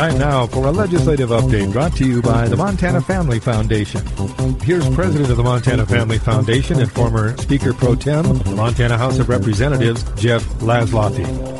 Time now for a legislative update brought to you by the Montana Family Foundation. Here's President of the Montana Family Foundation and former Speaker Pro Tem, the Montana House of Representatives, Jeff Laszloffy.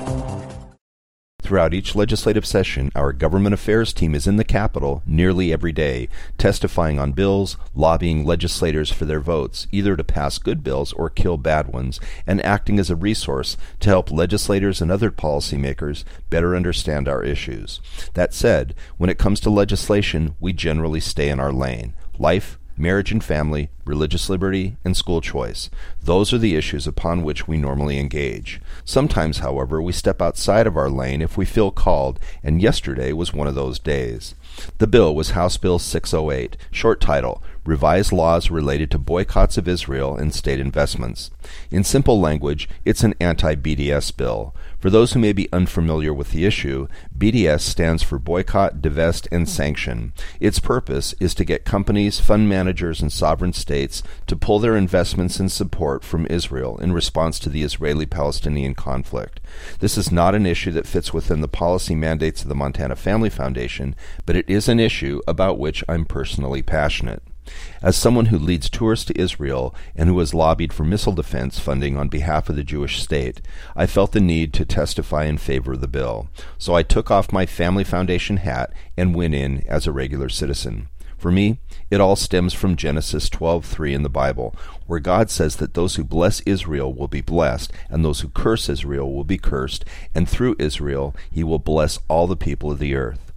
Throughout each legislative session, our government affairs team is in the Capitol nearly every day, testifying on bills, lobbying legislators for their votes, either to pass good bills or kill bad ones, and acting as a resource to help legislators and other policymakers better understand our issues. That said, when it comes to legislation, we generally stay in our lane life, marriage and family, religious liberty, and school choice. Those are the issues upon which we normally engage. Sometimes, however, we step outside of our lane if we feel called, and yesterday was one of those days. The bill was House Bill 608, short title Revised Laws Related to Boycotts of Israel and State Investments. In simple language, it's an anti BDS bill. For those who may be unfamiliar with the issue, BDS stands for Boycott, Divest, and Sanction. Its purpose is to get companies, fund managers, and sovereign states to pull their investments and support from Israel in response to the Israeli Palestinian conflict. This is not an issue that fits within the policy mandates of the Montana Family Foundation, but it is an issue about which I'm personally passionate. As someone who leads tours to Israel and who has lobbied for missile defense funding on behalf of the Jewish state, I felt the need to testify in favor of the bill. So I took off my Family Foundation hat and went in as a regular citizen. For me, it all stems from Genesis 12:3 in the Bible, where God says that those who bless Israel will be blessed, and those who curse Israel will be cursed, and through Israel he will bless all the people of the earth.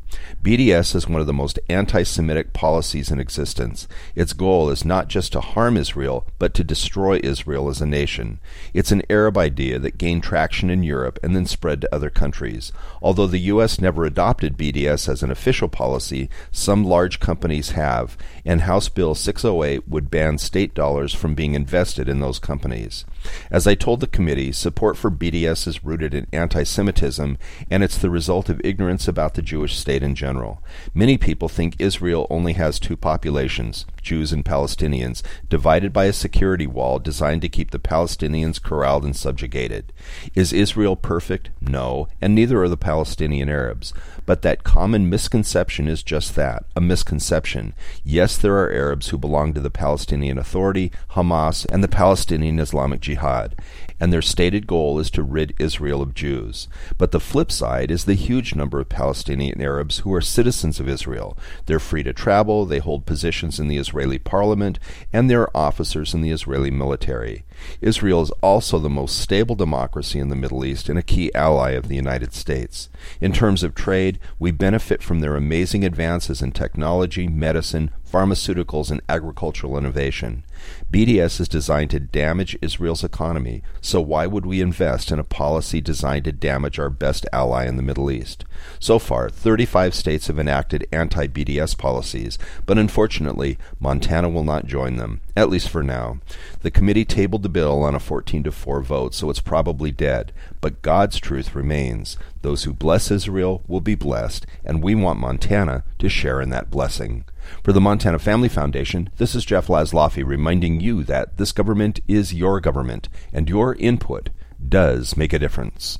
BDS is one of the most anti Semitic policies in existence. Its goal is not just to harm Israel, but to destroy Israel as a nation. It's an Arab idea that gained traction in Europe and then spread to other countries. Although the U.S. never adopted BDS as an official policy, some large companies have, and House Bill 608 would ban state dollars from being invested in those companies. As I told the committee, support for BDS is rooted in anti Semitism, and it's the result of ignorance about the Jewish state in general. Many people think Israel only has two populations, Jews and Palestinians, divided by a security wall designed to keep the Palestinians corralled and subjugated. Is Israel perfect? No, and neither are the Palestinian Arabs. But that common misconception is just that a misconception. Yes, there are Arabs who belong to the Palestinian Authority, Hamas, and the Palestinian Islamic Jihad, and their stated goal is to rid Israel of Jews. But the flip side is the huge number of Palestinian Arabs who are citizens of Israel. They're free to travel, they hold positions in the Israeli parliament, and they're officers in the Israeli military. Israel is also the most stable democracy in the Middle East and a key ally of the United States. In terms of trade, we benefit from their amazing advances in technology, medicine, pharmaceuticals, and agricultural innovation. BDS is designed to damage Israel's economy, so why would we invest in a policy designed to damage our best ally in the Middle East? So far, 35 states have enacted anti BDS policies, but unfortunately, Montana will not join them, at least for now. The committee tabled the bill on a 14 to 4 vote, so it's probably dead, but God's truth remains. Those who bless Israel will be blessed, and we want Montana to share in that blessing. For the Montana Family Foundation, this is Jeff Laszloffy reminding you that this government is your government, and your input does make a difference.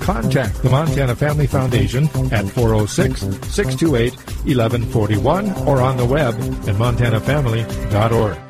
Contact the Montana Family Foundation at 406 628 1141 or on the web at montanafamily.org.